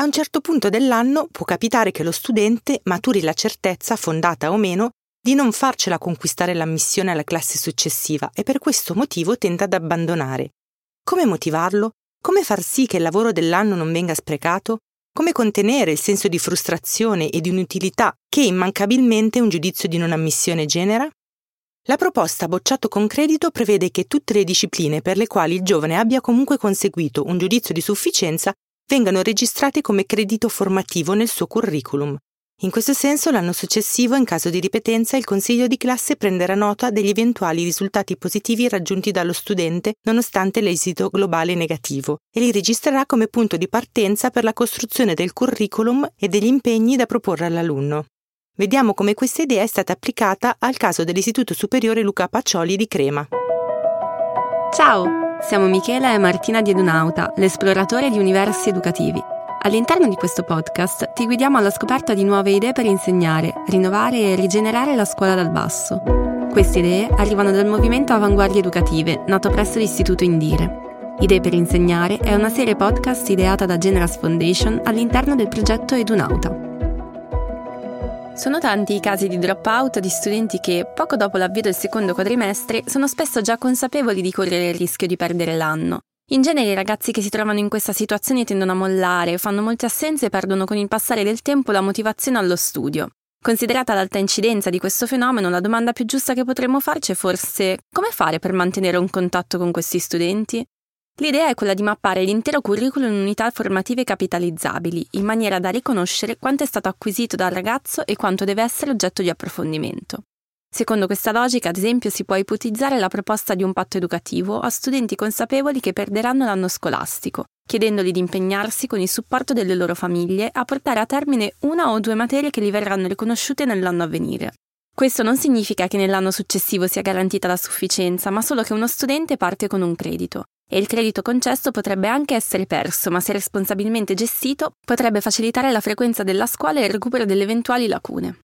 A un certo punto dell'anno può capitare che lo studente maturi la certezza, fondata o meno, di non farcela conquistare l'ammissione alla classe successiva e per questo motivo tenta ad abbandonare. Come motivarlo? Come far sì che il lavoro dell'anno non venga sprecato? Come contenere il senso di frustrazione e di inutilità che immancabilmente un giudizio di non ammissione genera? La proposta bocciato con credito prevede che tutte le discipline per le quali il giovane abbia comunque conseguito un giudizio di sufficienza vengano registrate come credito formativo nel suo curriculum. In questo senso, l'anno successivo, in caso di ripetenza, il consiglio di classe prenderà nota degli eventuali risultati positivi raggiunti dallo studente nonostante l'esito globale negativo e li registrerà come punto di partenza per la costruzione del curriculum e degli impegni da proporre all'alunno. Vediamo come questa idea è stata applicata al caso dell'Istituto Superiore Luca Pacioli di Crema. Ciao, siamo Michela e Martina di Edunauta, l'esploratore di universi educativi. All'interno di questo podcast ti guidiamo alla scoperta di nuove idee per insegnare, rinnovare e rigenerare la scuola dal basso. Queste idee arrivano dal movimento Avanguardie Educative, nato presso l'Istituto Indire. Idee per insegnare è una serie podcast ideata da Generas Foundation all'interno del progetto Edunauta. Sono tanti i casi di dropout di studenti che, poco dopo l'avvio del secondo quadrimestre, sono spesso già consapevoli di correre il rischio di perdere l'anno in genere i ragazzi che si trovano in questa situazione tendono a mollare, fanno molte assenze e perdono con il passare del tempo la motivazione allo studio. Considerata l'alta incidenza di questo fenomeno, la domanda più giusta che potremmo farci è forse come fare per mantenere un contatto con questi studenti? L'idea è quella di mappare l'intero curriculum in unità formative capitalizzabili, in maniera da riconoscere quanto è stato acquisito dal ragazzo e quanto deve essere oggetto di approfondimento. Secondo questa logica, ad esempio, si può ipotizzare la proposta di un patto educativo a studenti consapevoli che perderanno l'anno scolastico, chiedendoli di impegnarsi con il supporto delle loro famiglie a portare a termine una o due materie che gli verranno riconosciute nell'anno a venire. Questo non significa che nell'anno successivo sia garantita la sufficienza, ma solo che uno studente parte con un credito. E il credito concesso potrebbe anche essere perso, ma se responsabilmente gestito, potrebbe facilitare la frequenza della scuola e il recupero delle eventuali lacune.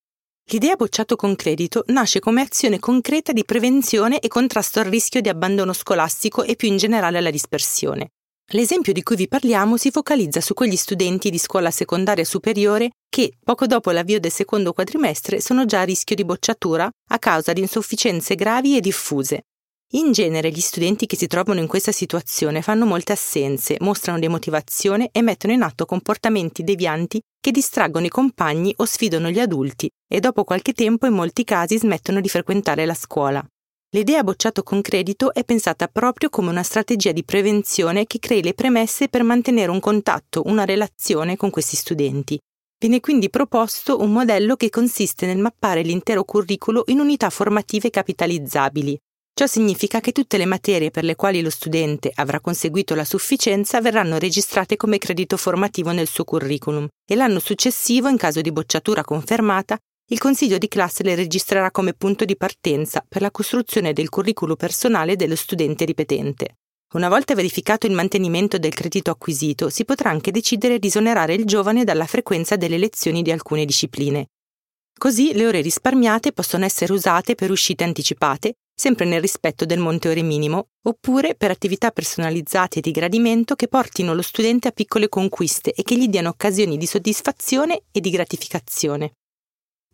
L'idea bocciato con credito nasce come azione concreta di prevenzione e contrasto al rischio di abbandono scolastico e più in generale alla dispersione. L'esempio di cui vi parliamo si focalizza su quegli studenti di scuola secondaria superiore che, poco dopo l'avvio del secondo quadrimestre, sono già a rischio di bocciatura a causa di insufficienze gravi e diffuse, in genere gli studenti che si trovano in questa situazione fanno molte assenze, mostrano demotivazione e mettono in atto comportamenti devianti che distraggono i compagni o sfidano gli adulti e dopo qualche tempo in molti casi smettono di frequentare la scuola. L'idea bocciato con credito è pensata proprio come una strategia di prevenzione che crei le premesse per mantenere un contatto, una relazione con questi studenti. Viene quindi proposto un modello che consiste nel mappare l'intero curriculo in unità formative capitalizzabili, Ciò significa che tutte le materie per le quali lo studente avrà conseguito la sufficienza verranno registrate come credito formativo nel suo curriculum e l'anno successivo, in caso di bocciatura confermata, il consiglio di classe le registrerà come punto di partenza per la costruzione del curriculum personale dello studente ripetente. Una volta verificato il mantenimento del credito acquisito, si potrà anche decidere di esonerare il giovane dalla frequenza delle lezioni di alcune discipline. Così le ore risparmiate possono essere usate per uscite anticipate sempre nel rispetto del monte ore minimo, oppure per attività personalizzate e di gradimento che portino lo studente a piccole conquiste e che gli diano occasioni di soddisfazione e di gratificazione.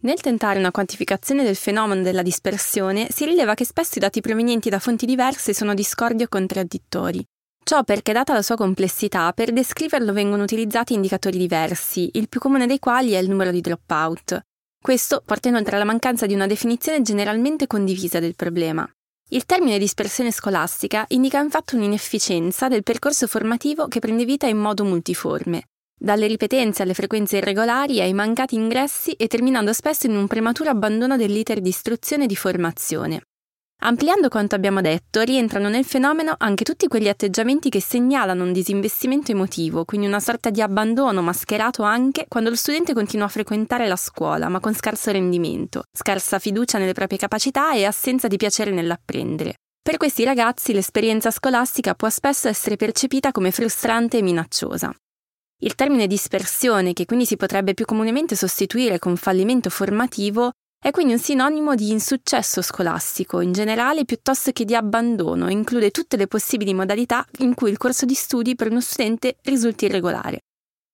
Nel tentare una quantificazione del fenomeno della dispersione, si rileva che spesso i dati provenienti da fonti diverse sono discordi o contraddittori. Ciò perché, data la sua complessità, per descriverlo vengono utilizzati indicatori diversi, il più comune dei quali è il numero di dropout. Questo porta inoltre alla mancanza di una definizione generalmente condivisa del problema. Il termine dispersione scolastica indica infatti un'inefficienza del percorso formativo che prende vita in modo multiforme, dalle ripetenze alle frequenze irregolari ai mancati ingressi e terminando spesso in un prematuro abbandono dell'iter di istruzione e di formazione. Ampliando quanto abbiamo detto, rientrano nel fenomeno anche tutti quegli atteggiamenti che segnalano un disinvestimento emotivo, quindi una sorta di abbandono mascherato anche quando lo studente continua a frequentare la scuola, ma con scarso rendimento, scarsa fiducia nelle proprie capacità e assenza di piacere nell'apprendere. Per questi ragazzi l'esperienza scolastica può spesso essere percepita come frustrante e minacciosa. Il termine dispersione, che quindi si potrebbe più comunemente sostituire con fallimento formativo, è quindi un sinonimo di insuccesso scolastico in generale piuttosto che di abbandono e include tutte le possibili modalità in cui il corso di studi per uno studente risulti irregolare.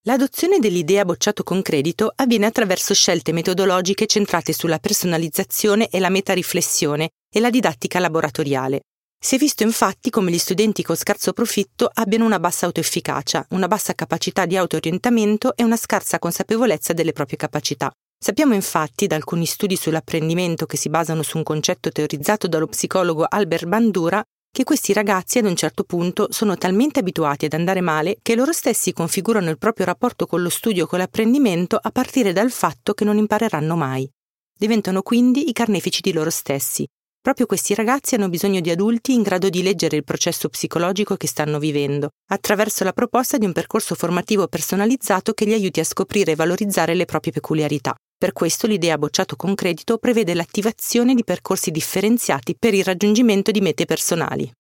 L'adozione dell'idea bocciato con credito avviene attraverso scelte metodologiche centrate sulla personalizzazione e la metariflessione e la didattica laboratoriale. Si è visto infatti come gli studenti con scarso profitto abbiano una bassa autoefficacia, una bassa capacità di auto-orientamento e una scarsa consapevolezza delle proprie capacità. Sappiamo infatti da alcuni studi sull'apprendimento che si basano su un concetto teorizzato dallo psicologo Albert Bandura che questi ragazzi ad un certo punto sono talmente abituati ad andare male che loro stessi configurano il proprio rapporto con lo studio e con l'apprendimento a partire dal fatto che non impareranno mai. Diventano quindi i carnefici di loro stessi, Proprio questi ragazzi hanno bisogno di adulti in grado di leggere il processo psicologico che stanno vivendo, attraverso la proposta di un percorso formativo personalizzato che li aiuti a scoprire e valorizzare le proprie peculiarità. Per questo l'idea bocciato con credito prevede l'attivazione di percorsi differenziati per il raggiungimento di mete personali.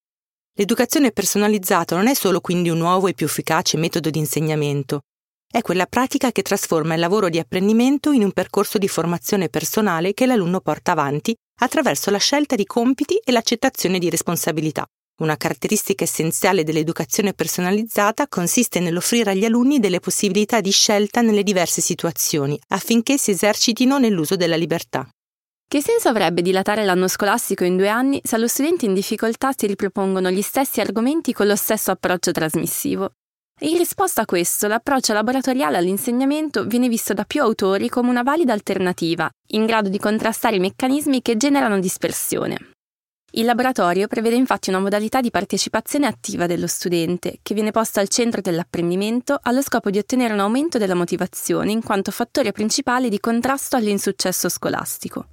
L'educazione personalizzata non è solo quindi un nuovo e più efficace metodo di insegnamento, è quella pratica che trasforma il lavoro di apprendimento in un percorso di formazione personale che l'alunno porta avanti attraverso la scelta di compiti e l'accettazione di responsabilità. Una caratteristica essenziale dell'educazione personalizzata consiste nell'offrire agli alunni delle possibilità di scelta nelle diverse situazioni affinché si esercitino nell'uso della libertà. Che senso avrebbe dilatare l'anno scolastico in due anni se allo studente in difficoltà si ripropongono gli stessi argomenti con lo stesso approccio trasmissivo? In risposta a questo, l'approccio laboratoriale all'insegnamento viene visto da più autori come una valida alternativa, in grado di contrastare i meccanismi che generano dispersione. Il laboratorio prevede infatti una modalità di partecipazione attiva dello studente, che viene posta al centro dell'apprendimento allo scopo di ottenere un aumento della motivazione in quanto fattore principale di contrasto all'insuccesso scolastico.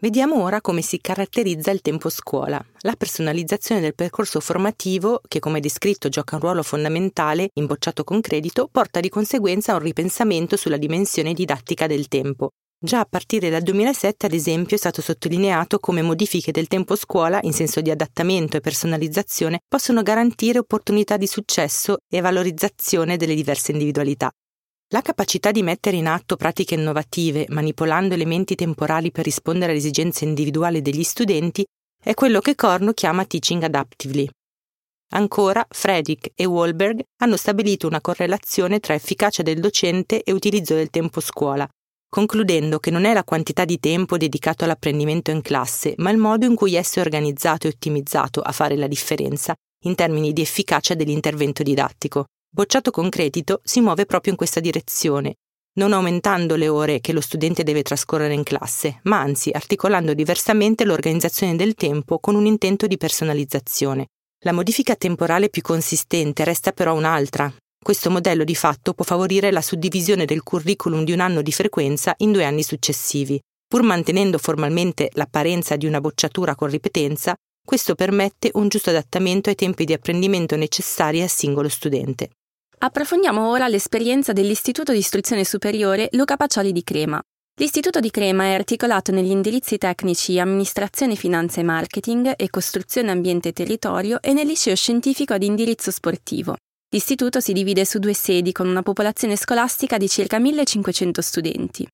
Vediamo ora come si caratterizza il tempo scuola. La personalizzazione del percorso formativo, che come descritto gioca un ruolo fondamentale, imbocciato con credito, porta di conseguenza a un ripensamento sulla dimensione didattica del tempo. Già a partire dal 2007, ad esempio, è stato sottolineato come modifiche del tempo scuola, in senso di adattamento e personalizzazione, possono garantire opportunità di successo e valorizzazione delle diverse individualità. La capacità di mettere in atto pratiche innovative, manipolando elementi temporali per rispondere alle esigenze individuali degli studenti, è quello che Corno chiama teaching adaptively. Ancora, Fredrik e Wahlberg hanno stabilito una correlazione tra efficacia del docente e utilizzo del tempo scuola, concludendo che non è la quantità di tempo dedicato all'apprendimento in classe, ma il modo in cui esso è organizzato e ottimizzato a fare la differenza in termini di efficacia dell'intervento didattico. Bocciato con credito si muove proprio in questa direzione, non aumentando le ore che lo studente deve trascorrere in classe, ma anzi articolando diversamente l'organizzazione del tempo con un intento di personalizzazione. La modifica temporale più consistente resta però un'altra. Questo modello di fatto può favorire la suddivisione del curriculum di un anno di frequenza in due anni successivi. Pur mantenendo formalmente l'apparenza di una bocciatura con ripetenza, questo permette un giusto adattamento ai tempi di apprendimento necessari al singolo studente. Approfondiamo ora l'esperienza dell'Istituto di Istruzione Superiore Luca Pacioli di Crema. L'Istituto di Crema è articolato negli indirizzi tecnici Amministrazione, Finanza e Marketing e Costruzione Ambiente e Territorio e nel liceo scientifico ad indirizzo sportivo. L'istituto si divide su due sedi con una popolazione scolastica di circa 1500 studenti.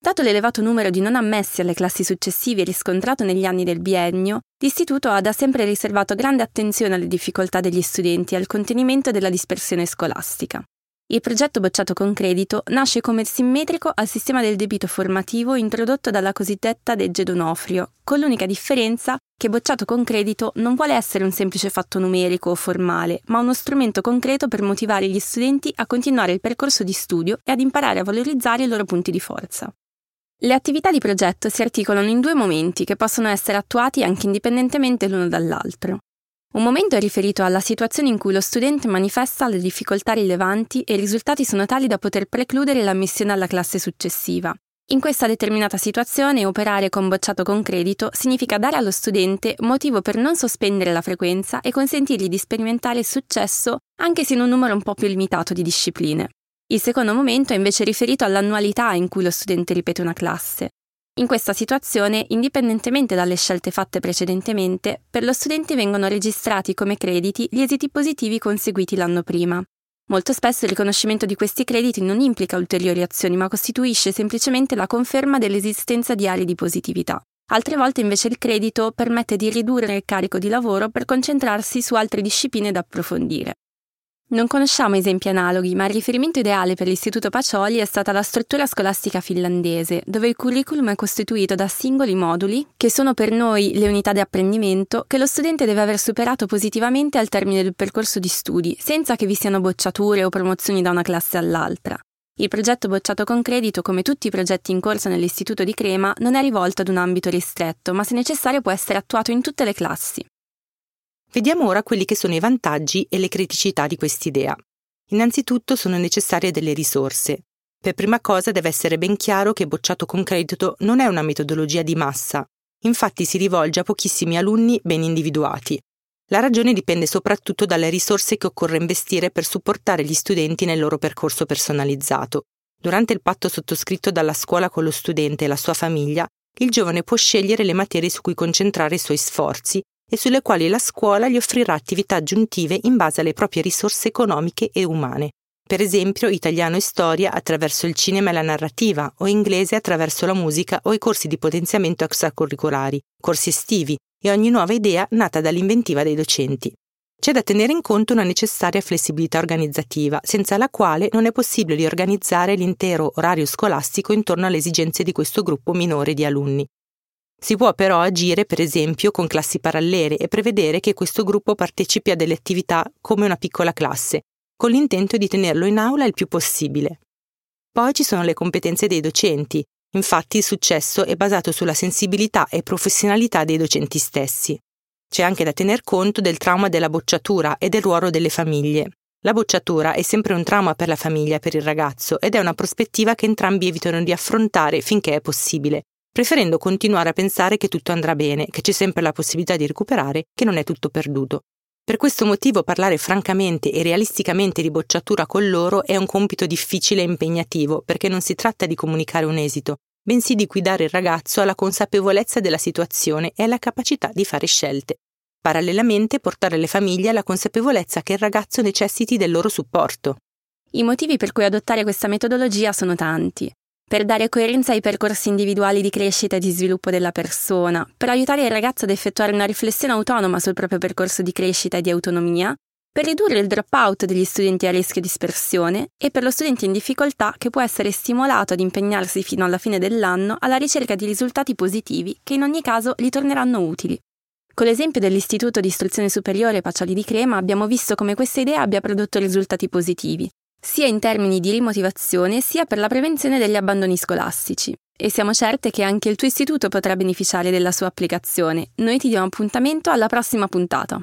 Dato l'elevato numero di non ammessi alle classi successive riscontrato negli anni del biennio, l'istituto ha da sempre riservato grande attenzione alle difficoltà degli studenti e al contenimento della dispersione scolastica. Il progetto bocciato con credito nasce come simmetrico al sistema del debito formativo introdotto dalla cosiddetta legge Donofrio, con l'unica differenza che bocciato con credito non vuole essere un semplice fatto numerico o formale, ma uno strumento concreto per motivare gli studenti a continuare il percorso di studio e ad imparare a valorizzare i loro punti di forza. Le attività di progetto si articolano in due momenti che possono essere attuati anche indipendentemente l'uno dall'altro. Un momento è riferito alla situazione in cui lo studente manifesta le difficoltà rilevanti e i risultati sono tali da poter precludere l'ammissione alla classe successiva. In questa determinata situazione operare con bocciato con credito significa dare allo studente motivo per non sospendere la frequenza e consentirgli di sperimentare successo anche se in un numero un po' più limitato di discipline. Il secondo momento è invece riferito all'annualità in cui lo studente ripete una classe. In questa situazione, indipendentemente dalle scelte fatte precedentemente, per lo studente vengono registrati come crediti gli esiti positivi conseguiti l'anno prima. Molto spesso il riconoscimento di questi crediti non implica ulteriori azioni, ma costituisce semplicemente la conferma dell'esistenza di aree di positività. Altre volte invece il credito permette di ridurre il carico di lavoro per concentrarsi su altre discipline da approfondire. Non conosciamo esempi analoghi, ma il riferimento ideale per l'Istituto Pacioli è stata la struttura scolastica finlandese, dove il curriculum è costituito da singoli moduli, che sono per noi le unità di apprendimento, che lo studente deve aver superato positivamente al termine del percorso di studi, senza che vi siano bocciature o promozioni da una classe all'altra. Il progetto bocciato con credito, come tutti i progetti in corso nell'Istituto di Crema, non è rivolto ad un ambito ristretto, ma se necessario può essere attuato in tutte le classi. Vediamo ora quelli che sono i vantaggi e le criticità di quest'idea. Innanzitutto sono necessarie delle risorse. Per prima cosa deve essere ben chiaro che bocciato con credito non è una metodologia di massa, infatti si rivolge a pochissimi alunni ben individuati. La ragione dipende soprattutto dalle risorse che occorre investire per supportare gli studenti nel loro percorso personalizzato. Durante il patto sottoscritto dalla scuola con lo studente e la sua famiglia, il giovane può scegliere le materie su cui concentrare i suoi sforzi e sulle quali la scuola gli offrirà attività aggiuntive in base alle proprie risorse economiche e umane. Per esempio italiano e storia attraverso il cinema e la narrativa, o inglese attraverso la musica o i corsi di potenziamento extracurricolari, corsi estivi e ogni nuova idea nata dall'inventiva dei docenti. C'è da tenere in conto una necessaria flessibilità organizzativa, senza la quale non è possibile riorganizzare l'intero orario scolastico intorno alle esigenze di questo gruppo minore di alunni. Si può però agire, per esempio, con classi parallele e prevedere che questo gruppo partecipi a delle attività come una piccola classe, con l'intento di tenerlo in aula il più possibile. Poi ci sono le competenze dei docenti, infatti il successo è basato sulla sensibilità e professionalità dei docenti stessi. C'è anche da tener conto del trauma della bocciatura e del ruolo delle famiglie. La bocciatura è sempre un trauma per la famiglia e per il ragazzo ed è una prospettiva che entrambi evitano di affrontare finché è possibile, preferendo continuare a pensare che tutto andrà bene, che c'è sempre la possibilità di recuperare, che non è tutto perduto. Per questo motivo parlare francamente e realisticamente di bocciatura con loro è un compito difficile e impegnativo, perché non si tratta di comunicare un esito, bensì di guidare il ragazzo alla consapevolezza della situazione e alla capacità di fare scelte. Parallelamente portare le famiglie alla consapevolezza che il ragazzo necessiti del loro supporto. I motivi per cui adottare questa metodologia sono tanti per dare coerenza ai percorsi individuali di crescita e di sviluppo della persona, per aiutare il ragazzo ad effettuare una riflessione autonoma sul proprio percorso di crescita e di autonomia, per ridurre il dropout degli studenti a rischio dispersione e per lo studente in difficoltà che può essere stimolato ad impegnarsi fino alla fine dell'anno alla ricerca di risultati positivi che in ogni caso gli torneranno utili. Con l'esempio dell'Istituto di Istruzione Superiore Pacioli di Crema abbiamo visto come questa idea abbia prodotto risultati positivi, sia in termini di rimotivazione sia per la prevenzione degli abbandoni scolastici. E siamo certe che anche il tuo istituto potrà beneficiare della sua applicazione. Noi ti diamo appuntamento alla prossima puntata.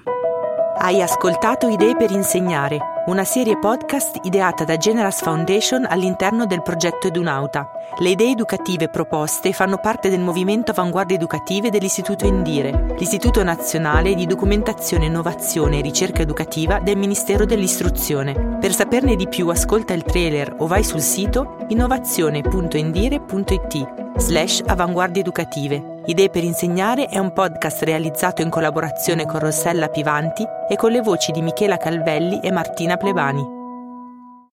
Hai ascoltato Idee per insegnare, una serie podcast ideata da Generas Foundation all'interno del progetto Edunauta. Le idee educative proposte fanno parte del movimento Avanguardie Educative dell'Istituto Indire, l'Istituto Nazionale di Documentazione, Innovazione e Ricerca Educativa del Ministero dell'Istruzione. Per saperne di più ascolta il trailer o vai sul sito innovazione.indire.it slash avanguardie educative. Idee per insegnare è un podcast realizzato in collaborazione con Rossella Pivanti e con le voci di Michela Calvelli e Martina Plebani.